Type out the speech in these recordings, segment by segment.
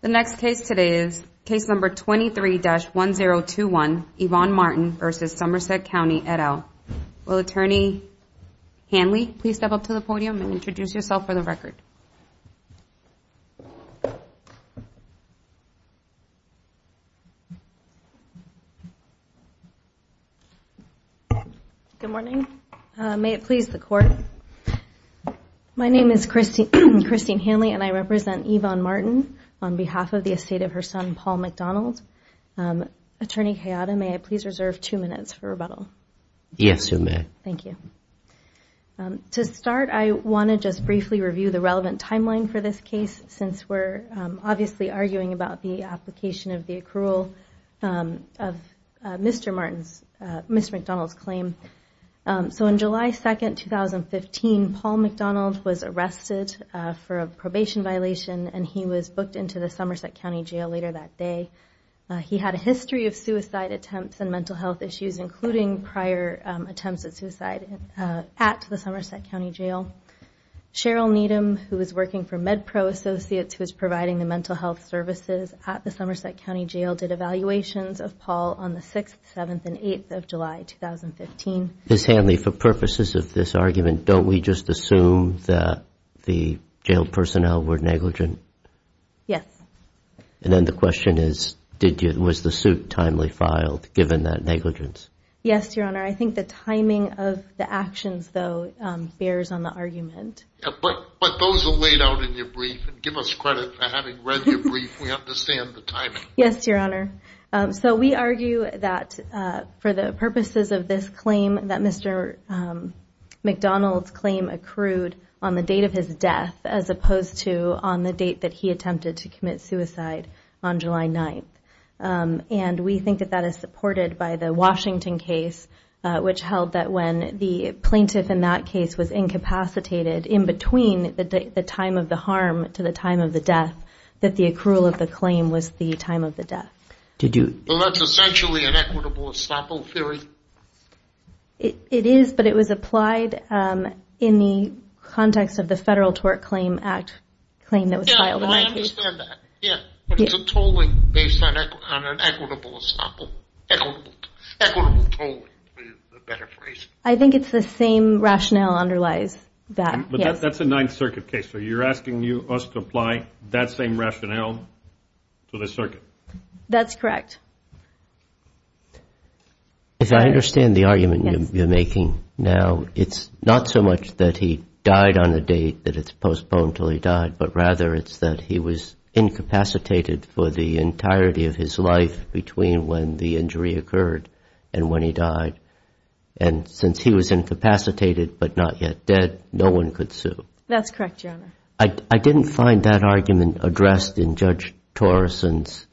The next case today is case number 23-1021, Yvonne Martin v. Somerset County, et al. Will Attorney Hanley please step up to the podium and introduce yourself for the record. Good morning. Uh, may it please the Court. My name is Christine Hanley and I represent Yvonne Martin on behalf of the estate of her son, Paul McDonald. Um, Attorney Hayata, may I please reserve two minutes for rebuttal? Yes, you may. Thank you. Um, to start, I want to just briefly review the relevant timeline for this case since we're um, obviously arguing about the application of the accrual of uh, Mr. Martin's, uh, Mr. McDonald's claim. Um, so on July 2, 2015, Paul McDonald was arrested uh, for a probation violation and he was booked into the Somerset County Jail later that day. Uh, he had a history of suicide attempts and mental health issues, including prior um, attempts at suicide uh, at the Somerset County Jail. Cheryl Needham, who was working for MedPro Associates, who was providing the mental health services at the Somerset County Jail, did evaluations of Paul on the 6th, 7th, and 8th of July 2015. Ms. Hanley, for purposes of this argument, don't we just assume that the jail personnel were negligent? Yes. And then the question is, did you was the suit timely filed given that negligence? Yes, Your Honor. I think the timing of the actions, though, um, bears on the argument. But those are laid out in your brief. And give us credit for having read your brief. We understand the timing. Yes, Your Honor. Um, so we argue that uh, for the purposes of this claim, that Mr. Um, McDonald's claim accrued on the date of his death as opposed to on the date that he attempted to commit suicide on July 9th. Um, and we think that that is supported by the Washington case, uh, which held that when the plaintiff in that case was incapacitated in between the time of the harm to the time of the death, that the accrual of the claim was the time of the death. Well, that's essentially an equitable estoppel theory. It is, but it was applied um, in the context of the Federal Tort Claim Act claim that was filed in that case. Yeah, I understand that. Yeah. But it's a tolling based on an equitable estoppel. Equitable tolling, a better phrase. I think it's the same rationale underlies that. But that's a Ninth Circuit case. So you're asking us to apply that same rationale to the circuit? That's correct. If I understand the argument you're making now, it's not so much that he died on a date that it's postponed until he died, but rather it's that he was incapacitated for the entirety of his life between when the injury occurred and when he died. And since he was incapacitated but not yet dead, no one could sue. That's correct, Your Honor. I didn't find that argument addressed in Judge Torresen's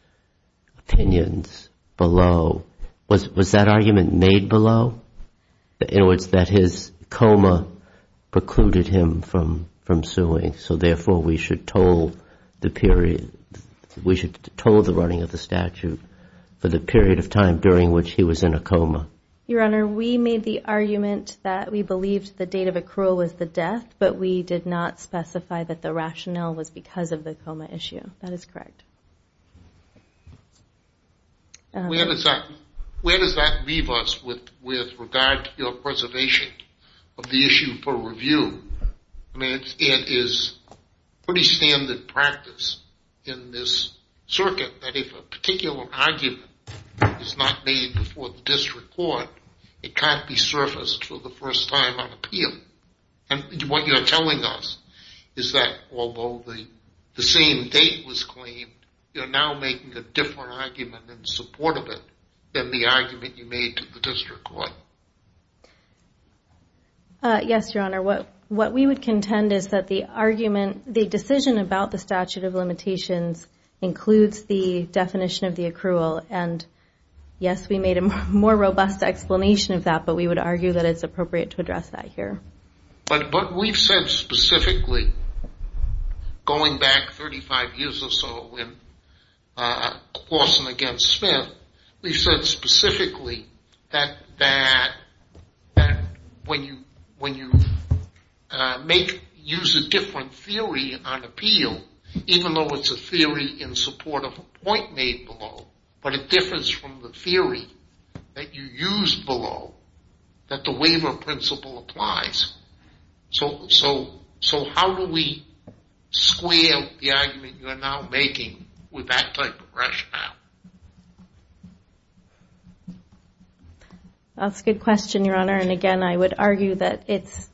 opinions below. Was that argument made below? In other words, that his coma precluded him from suing, so therefore we should toll the period, we should toll the running of the statute for the period of time during which he was in a coma. Your Honor, we made the argument that we believed the date of accrual was the death, but we did not specify that the rationale was because of the coma issue. That is correct. Um, where does that leave us with regard to your preservation of the issue for review? I mean, it is pretty standard practice in this circuit that if a particular argument is not made before the district court, it can't be surfaced for the first time on appeal. And what you're telling us is that although the same date was claimed, you're now making a different argument in support of it than the argument you made to the district court. Uh, yes, Your Honor. What we would contend is that the argument, the decision about the statute of limitations includes the definition of the accrual. And yes, we made a more robust explanation of that, but we would argue that it's appropriate to address that here. But we've said specifically, going back 35 years or so in uh, Clauson against Smith, we've said specifically that when you Uh, use a different theory on appeal, even though it's a theory in support of a point made below, but it differs from the theory that you used below, that the waiver principle applies. So how do we square the argument you're now making with that type of rationale? That's a good question, Your Honor. And again, I would argue that it's,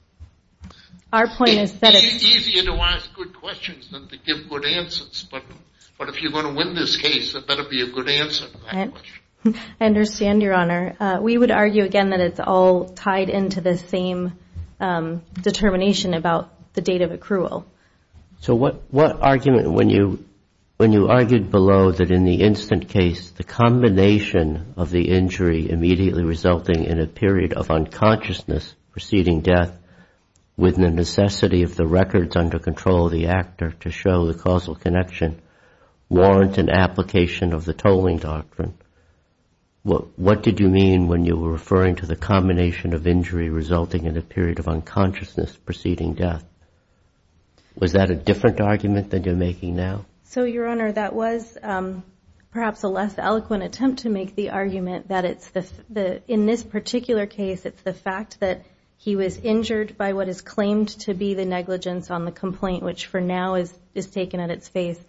our point is that it's... It's easier to ask good questions than to give good answers. But if you're going to win this case, there better be a good answer to that question. I understand, Your Honor. Uh, we would argue, again, that it's all tied into the same um, determination about the date of accrual. So what argument, when you argued below that in the instant case, the combination of the injury immediately resulting in a period of unconsciousness preceding death with the necessity of the records under control of the actor to show the causal connection warrant an application of the tolling doctrine, what did you mean when you were referring to the combination of injury resulting in a period of unconsciousness preceding death? Was that a different argument than you're making now? So, Your Honor, that was um, perhaps a less eloquent attempt to make the argument that it's the, in this particular case, it's the fact that he was injured by what is claimed to be the negligence on the complaint, which for now is taken at its face,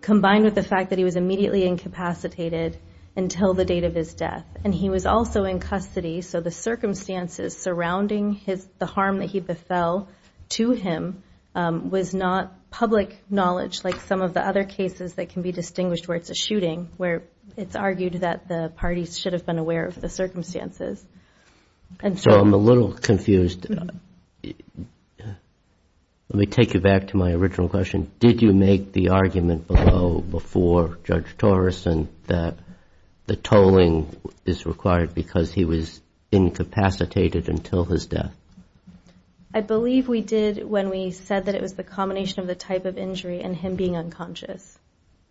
combined with the fact that he was immediately incapacitated until the date of his death. And he was also in custody, so the circumstances surrounding his the harm that he befell to him um, was not public knowledge like some of the other cases that can be distinguished where it's a shooting, where it's argued that the parties should have been aware of the circumstances. So I'm a little confused. Mm-hmm. Let me take you back to my original question. Did you make the argument below before Judge Torresen that the tolling is required because he was incapacitated until his death? I believe we did when we said that it was the combination of the type of injury and him being unconscious.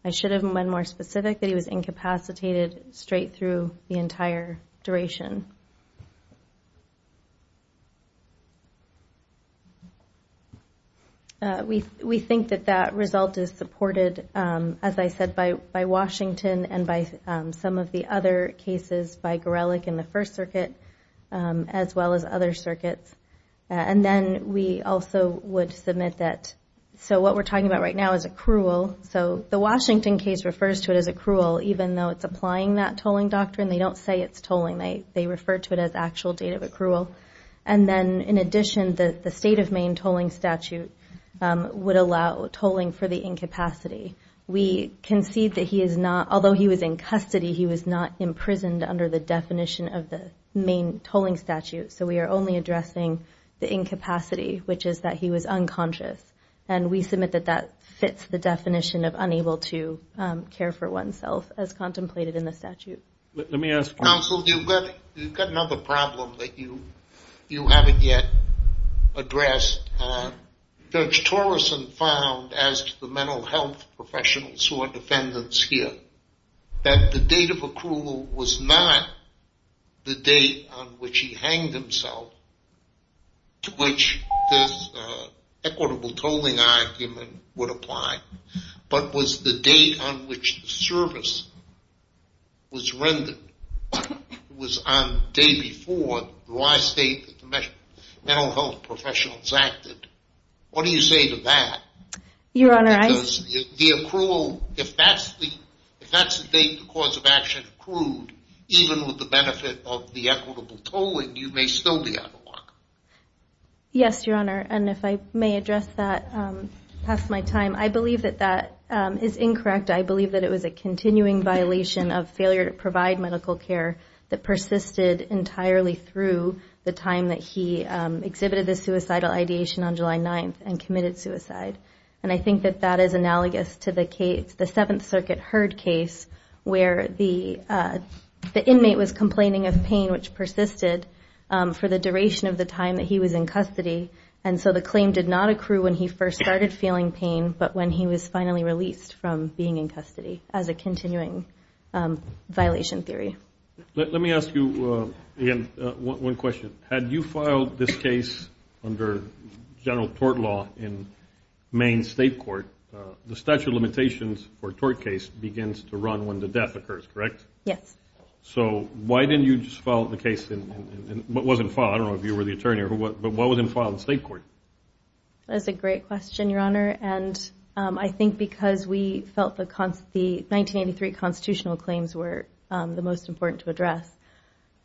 I should have been more specific that he was incapacitated straight through the entire duration. Uh, we think that that result is supported, um, as I said, by Washington and by um, some of the other cases by Gorelick in the First Circuit, um, as well as other circuits. Uh, and then we also would submit that, so what we're talking about right now is accrual. So the Washington case refers to it as accrual, even though it's applying that tolling doctrine. They don't say it's tolling. They refer to it as actual date of accrual. And then in addition, the state of Maine tolling statute Um, would allow tolling for the incapacity. We concede that he is not, although he was in custody, he was not imprisoned under the definition of the Maine tolling statute. So we are only addressing the incapacity, which is that he was unconscious. And we submit that that fits the definition of unable to um, care for oneself as contemplated in the statute. Let me ask you. Counsel, you've got another problem that you you haven't yet addressed. Uh, Judge Torresen found, as to the mental health professionals who are defendants here, that the date of accrual was not the date on which he hanged himself, to which this uh, equitable tolling argument would apply, but was the date on which the service was rendered. It was on the day before the last date that the mental health professionals acted. What do you say to that? Your Honor, I... Because the accrual, if that's the date the cause of action accrued, even with the benefit of the equitable tolling, you may still be out of luck. Yes, Your Honor. And if I may address that um, past my time, I believe that that um, is incorrect. I believe that it was a continuing violation of failure to provide medical care that persisted entirely through the time that he um, exhibited the suicidal ideation on July 9th and committed suicide. And I think that that is analogous to the Seventh Circuit Heard case, where uh, the inmate was complaining of pain which persisted um, for the duration of the time that he was in custody. And so the claim did not accrue when he first started feeling pain, but when he was finally released from being in custody as a continuing um, violation theory. Let me ask you uh, again uh, one question. Had you filed this case under general tort law in Maine State Court, uh, the statute of limitations for a tort case begins to run when the death occurs, correct? Yes. So why didn't you just file the case in what wasn't filed? I don't know if you were the attorney or what, but why wasn't it filed in state court? That is a great question, Your Honor. And um, I think because we felt the 1983 constitutional claims were Um, the most important to address,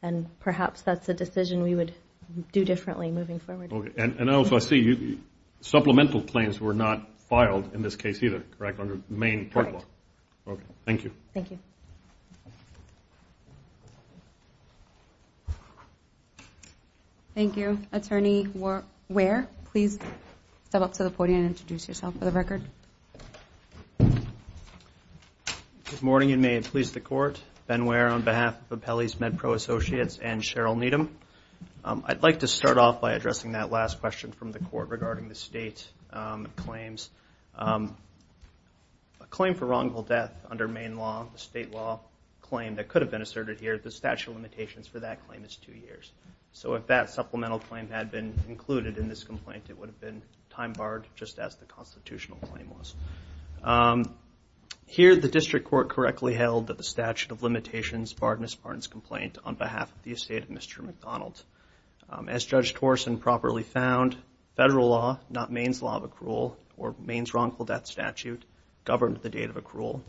and perhaps that's a decision we would do differently moving forward. Okay. And also I see supplemental claims were not filed in this case either, correct, under Maine tort law? Correct. Okay. Thank you. Thank you. Thank you. Attorney Ware, please step up to the podium and introduce yourself for the record. Good morning, and may it please the Court. Ben Ware on behalf of Appellee's MedPro Associates and Cheryl Needham. Um, I'd like to start off by addressing that last question from the Court regarding the state um, claims. Um, a claim for wrongful death under Maine law, the state law claim that could have been asserted here, the statute of limitations for that claim is two years. So if that supplemental claim had been included in this complaint, it would have been time barred just as the constitutional claim was. Here the district court correctly held that the statute of limitations barred Ms. Martin's complaint on behalf of the estate of Mr. McDonald. Um, as Judge Torresen properly found, federal law, not Maine's law of accrual or Maine's wrongful death statute, governed the date of accrual.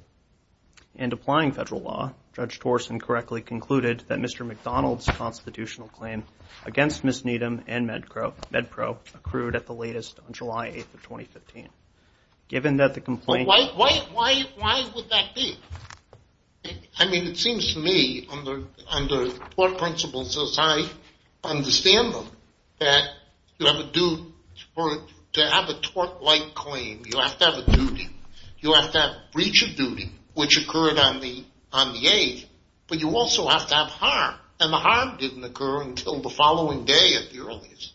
And applying federal law, Judge Torresen correctly concluded that Mr. McDonald's constitutional claim against Ms. Needham and MedPro accrued at the latest on July 8th of 2015. Given that the complaint... Why why why why would that be? I mean, it seems to me under under tort principles as I understand them, that you have a duty, to have a tort-like claim, you have to have a duty. You have to have breach of duty, which occurred on the on the 8th, but you also have to have harm. And the harm didn't occur until the following day at the earliest.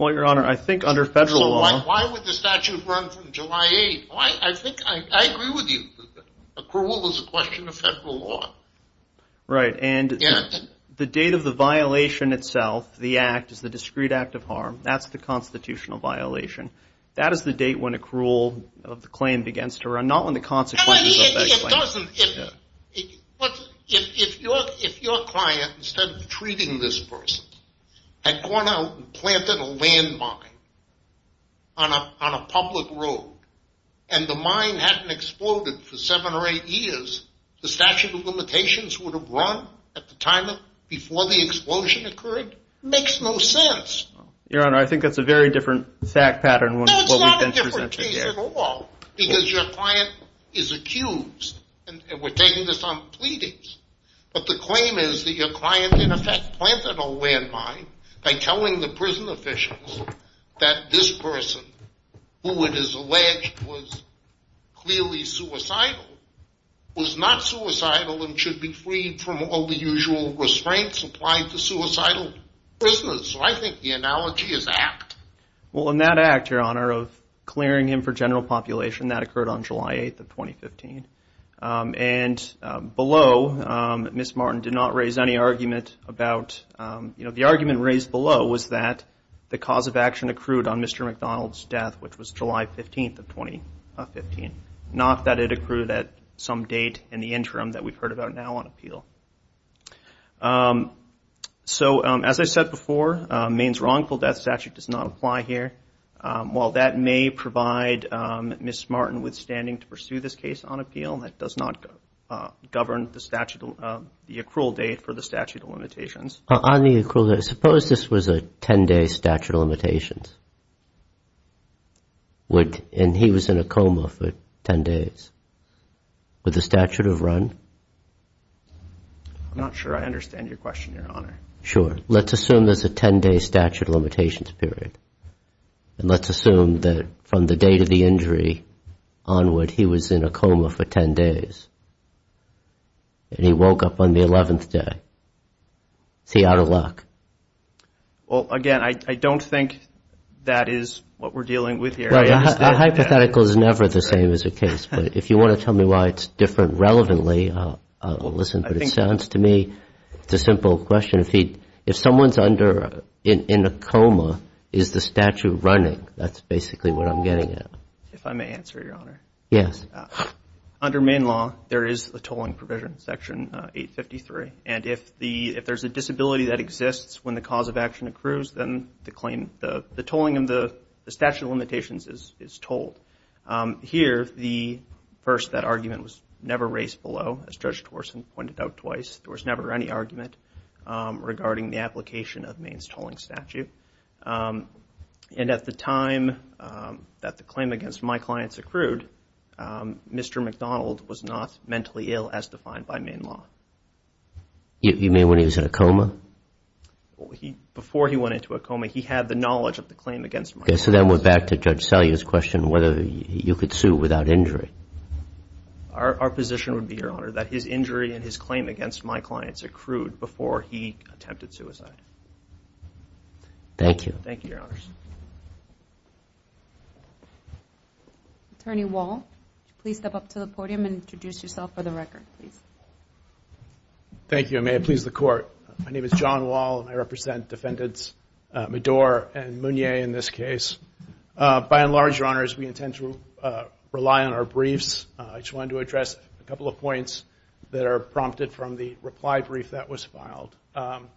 Well, Your Honor, I think under federal law... So why would the statute run from July 8th? I think I agree with you. Accrual is a question of federal law. Right, and the date of the violation itself, the act, is the discrete act of harm. That's the constitutional violation. That is the date when accrual of the claim begins to run, not when the consequences of that claim... It doesn't. If your client, instead of treating this person, had gone out and planted a landmine on a on a public road, and the mine hadn't exploded for seven or eight years, the statute of limitations would have run at the time of before the explosion occurred? Makes no sense. Your Honor, I think that's a very different fact pattern than what we've been here. No, it's not a different case at all, because your client is accused, and we're taking this on pleadings, but the claim is that your client, in effect, planted a landmine by telling the prison officials that this person, who it is alleged was clearly suicidal, was not suicidal and should be freed from all the usual restraints applied to suicidal prisoners. So I think the analogy is apt. Well, in that act, Your Honor, of clearing him for general population, that occurred on July 8th of 2015. Um, and um, below, um, Ms. Martin did not raise any argument about... You know, the argument raised below was that the cause of action accrued on Mr. McDonald's death, which was July 15th of 2015, uh, not that it accrued at some date in the interim that we've heard about now on appeal. So as I said before, uh, Maine's wrongful death statute does not apply here. Um, while that may provide um, Ms. Martin with standing to pursue this case on appeal, that does not uh, govern uh, the accrual date for the statute of limitations. Uh, on the accrual date, suppose this was a 10-day statute of limitations, Would and he was in a coma for 10 days. Would the statute have run? I'm not sure I understand your question, Your Honor. Sure. Let's assume there's a 10-day statute of limitations period. And let's assume that from the date of the injury onward, he was in a coma for 10 days. And he woke up on the 11th day. Is he out of luck? Well, again, I don't think that is what we're dealing with here. A hypothetical is never the same as a case. But if you want to tell me why it's different relevantly, uh, uh, I'll listen. But it sounds to me it's a simple question. If someone's under uh, in in a coma, is the statute running? That's basically what I'm getting at. If I may answer, Your Honor. Yes. Uh, under Maine law, there is a tolling provision, Section uh, 853. And if the if there's a disability that exists when the cause of action accrues, then the claim, the tolling of the statute of limitations is is tolled. Um, here, the first, that argument was never raised below, as Judge Torresen pointed out twice. There was never any argument um, regarding the application of Maine's tolling statute. Um, and at the time um, that the claim against my clients accrued, um, Mr. McDonald was not mentally ill as defined by Maine law. You mean when he was in a coma? Before he went into a coma, he had the knowledge of the claim against my clients. Okay, so then we're back to Judge Selya's question, whether you could sue without injury. Our position would be, Your Honor, that his injury and his claim against my clients accrued before he attempted suicide. Thank you. Thank you, Your Honors. Attorney Wall, please step up to the podium and introduce yourself for the record, please. Thank you, and may it please the Court. My name is John Wall, and I represent Defendants uh, Medor and Mounier in this case. Uh, by and large, Your Honors, we intend to uh, rely on our briefs. I just wanted to address a couple of points that are prompted from the reply brief that was filed. Um,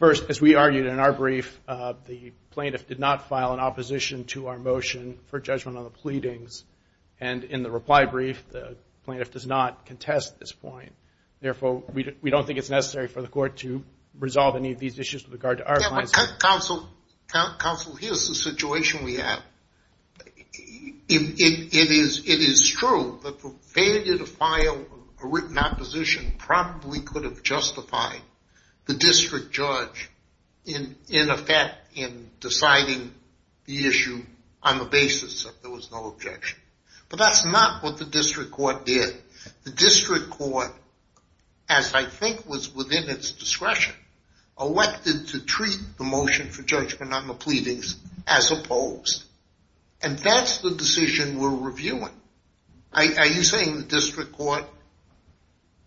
First, as we argued in our brief, uh, the plaintiff did not file an opposition to our motion for judgment on the pleadings. And in the reply brief, the plaintiff does not contest this point. Therefore, we don't think it's necessary for the Court to resolve any of these issues with regard to our clients. Counsel, here's the situation we have. It is true that the failure to file a written opposition probably could have justified the district judge, in effect, in deciding the issue on the basis that there was no objection. But that's not what the district court did. The district court, as I think was within its discretion, elected to treat the motion for judgment on the pleadings as opposed. And that's the decision we're reviewing. Are you saying the district court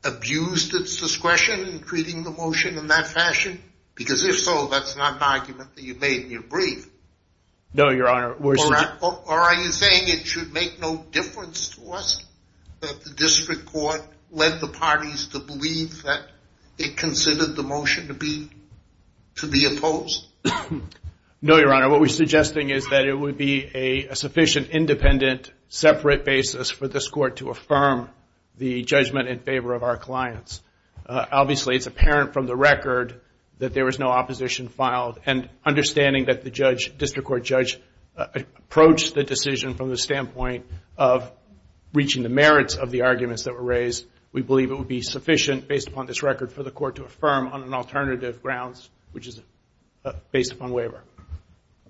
abused its discretion in treating the motion in that fashion? Because if so, that's not an argument that you made in your brief. No, Your Honor. Or are you saying it should make no difference to us that the district court led the parties to believe that it considered the motion to be opposed? No, Your Honor. What we're suggesting is that it would be a sufficient, independent, separate basis for this Court to affirm the judgment in favor of our clients. Uh, obviously, it's apparent from the record that there was no opposition filed. And understanding that the judge, district court judge uh, approached the decision from the standpoint of reaching the merits of the arguments that were raised, we believe it would be sufficient, based upon this record, for the Court to affirm on an alternative grounds, which is uh, based upon waiver.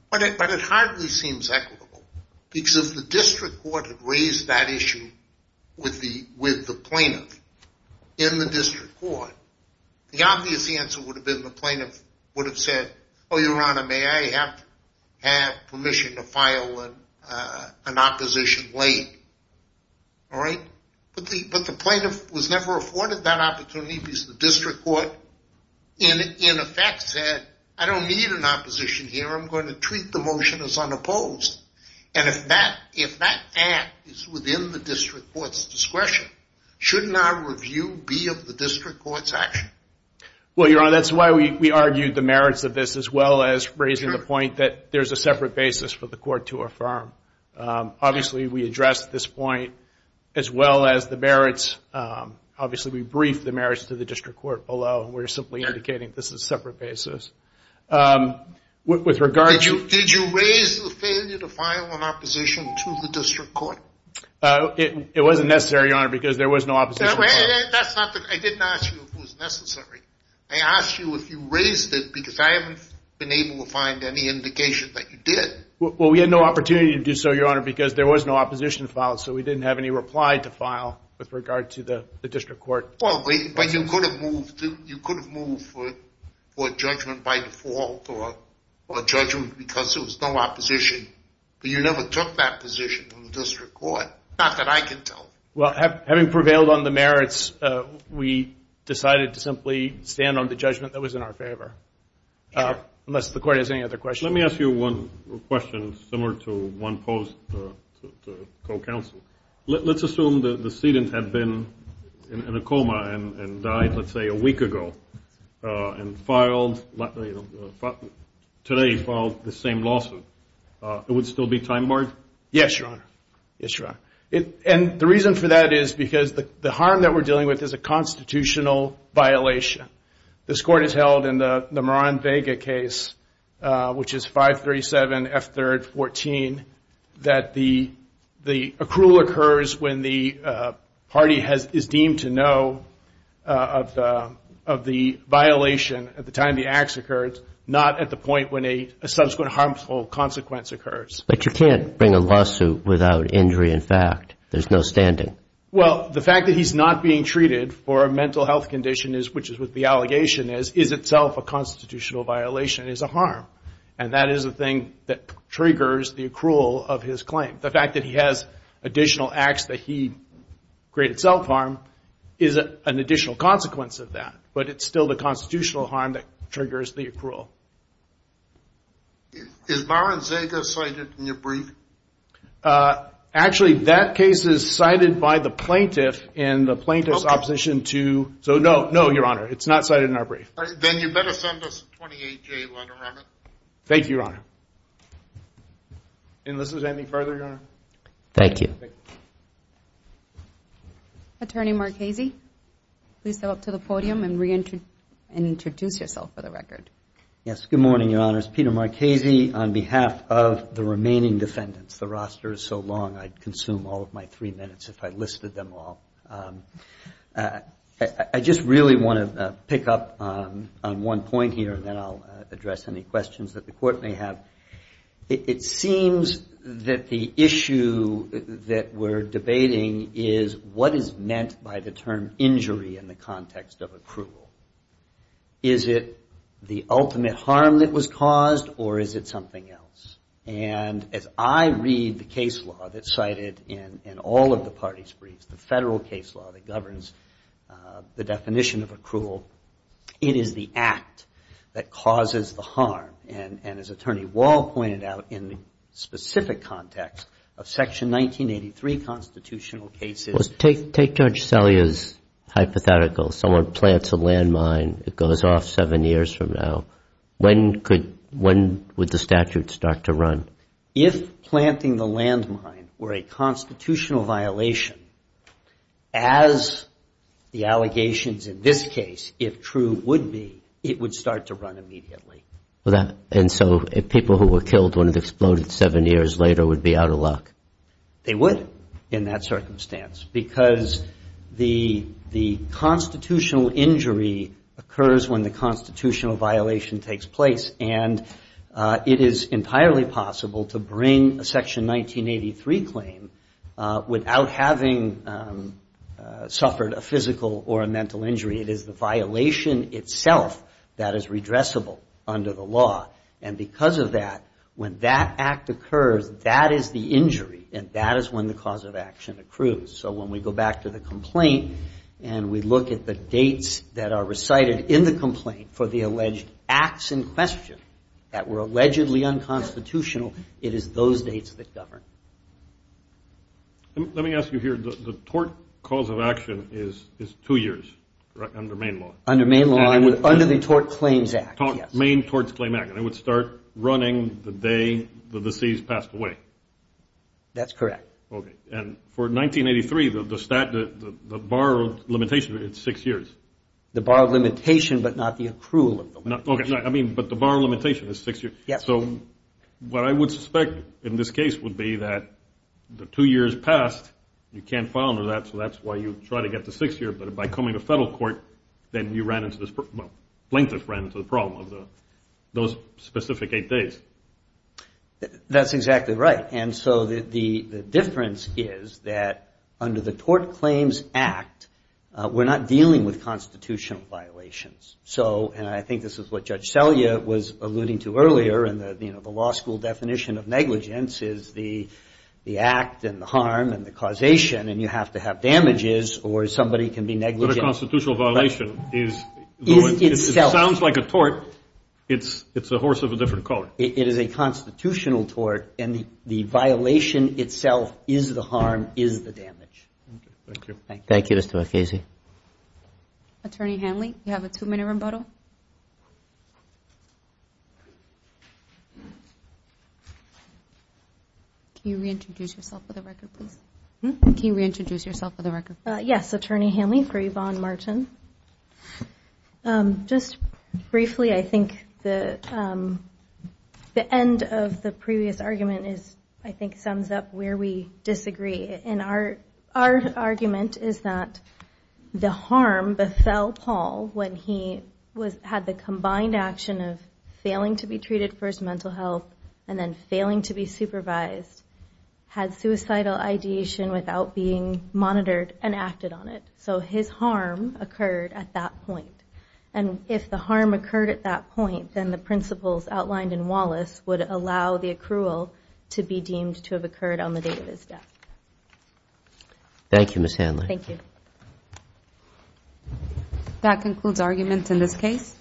But it hardly seems equitable. Because if the district court had raised that issue with the with the plaintiff in the district court, the obvious answer would have been the plaintiff would have said, oh, Your Honor, may I have permission to file an uh, an opposition late? All right? But the but the plaintiff was never afforded that opportunity because the district court, in in effect, said, I don't need an opposition here. I'm going to treat the motion as unopposed. And if that if that act is within the district court's discretion, shouldn't our review be of the district court's action? Well, Your Honor, that's why we argued the merits of this, as well as raising the point that there's a separate basis for the Court to affirm. Um, obviously, we addressed this point, as well as the merits. Um, obviously, we briefed the merits to the district court below. We're simply indicating this is a separate basis. Um, With regard to... Did you raise the failure to file an opposition to the district court? Uh, it wasn't necessary, Your Honor, because there was no opposition. Eh, that's not the... I didn't ask you if it was necessary. I asked you if you raised it because I haven't been able to find any indication that you did. Well, we had no opportunity to do so, Your Honor, because there was no opposition filed, so we didn't have any reply to file with regard to the district court. Well, but you could have moved You could have moved for for judgment by default or judgment because there was no opposition, but you never took that position in the district court. Not that I can tell. Well, having prevailed on the merits, uh, we decided to simply stand on the judgment that was in our favor, uh, unless the Court has any other questions. Let me ask you one question similar to one posed uh, to to co-counsel. Let's assume that the decedent had been in a coma and died, let's say, a week ago, and filed, today filed the same lawsuit. Uh, it would still be time barred? Yes, Your Honor. Yes, Your Honor. And the reason for that is because the harm that we're dealing with is a constitutional violation. This Court has held in the Moran-Vega case, uh, which is 537 F. 3rd 14, that the the accrual occurs when the uh, party has is deemed to know uh of the violation at the time the acts occurred, not at the point when a subsequent harmful consequence occurs. But you can't bring a lawsuit without injury in fact. There's no standing. Well, the fact that he's not being treated for a mental health condition, is which is what the allegation is, is itself a constitutional violation, is a harm. And that is the thing that triggers the accrual of his claim. The fact that he has additional acts that he created self-harm is an additional consequence of that. But it's still the constitutional harm that triggers the accrual. Is Moran-Vega cited in your brief? Uh, actually, that case is cited by the plaintiff in the plaintiff's opposition to, so no, no, Your Honor, it's not cited in our brief. Then you better send us a 28-J letter on it. Thank you, Your Honor. Unless there's anything further, Your Honor. Thank you. Attorney Marchese, please step up to the podium and introduce yourself for the record. Yes, good morning, Your Honors. Peter Marchese on behalf of the remaining defendants. The roster is so long I'd consume all of my three minutes if I listed them all. Um, I just really want to uh, pick up um, on one point here, and then I'll uh, address any questions that the Court may have. It seems that the issue that we're debating is what is meant by the term injury in the context of accrual. Is it the ultimate harm that was caused, or is it something else? And as I read the case law that's cited in all of the parties' briefs, the federal case law that governs uh, the definition of accrual, it is the act that causes the harm. And as Attorney Wall pointed out, in the specific context of Section 1983 constitutional cases. Take Judge Selya's hypothetical. Someone plants a landmine. It goes off seven years from now. When could when would the statute start to run? If planting the landmine were a constitutional violation, as the allegations in this case, if true, would be, it would start to run immediately. And so people who were killed when it exploded seven years later would be out of luck? They would in that circumstance, because the the constitutional injury occurs when the constitutional violation takes place. And uh, it is entirely possible to bring a Section 1983 claim uh, without having um, uh, suffered a physical or a mental injury. It is the violation itself that is redressable under the law. And because of that, when that act occurs, that is the injury, and that is when the cause of action accrues. So when we go back to the complaint and we look at the dates that are recited in the complaint for the alleged acts in question that were allegedly unconstitutional, it is those dates that govern. Let me ask you here. The tort cause of action is two years under Maine law? Under Maine law, under the Tort Claims Act, yes. Maine Torts Claim Act. And it would start running the day the deceased passed away? That's correct. Okay. And for 1983, the the stat the the bar limitation is six years? The bar limitation, but not the accrual of the limitation. Okay. I mean, but the bar limitation is six years. Yes. So what I would suspect in this case would be that the two years passed, you can't file under that, so that's why you try to get the six year, But by coming to federal court, then you ran into this, well, plaintiff ran into the problem of those specific eight days. That's exactly right. And so the difference is that under the Tort Claims Act, uh, we're not dealing with constitutional violations. So, and I think this is what Judge Selya was alluding to earlier, and the law school definition of negligence is the act and the harm and the causation, and you have to have damages or somebody can be negligent. But a constitutional violation is, it sounds like a tort It's a horse of a different color. It is a constitutional tort, and the violation itself is the harm, is the damage. Thank you. Thank you, Mr. Marchese. Attorney Hanley, you have a two-minute rebuttal. Can you reintroduce yourself for the record, please? Hmm? Can you reintroduce yourself for the record? Uh, yes, Attorney Hanley for Yvonne Martin. Um, just briefly, I think the um the end of the previous argument is, I think, sums up where we disagree. And our our argument is that the harm befell Paul when he was had the combined action of failing to be treated for his mental health and then failing to be supervised, had suicidal ideation without being monitored and acted on it. So his harm occurred at that point. And if the harm occurred at that point, then the principles outlined in Wallace would allow the accrual to be deemed to have occurred on the date of his death. Thank you, Ms. Hanley. Thank you. That concludes arguments in this case.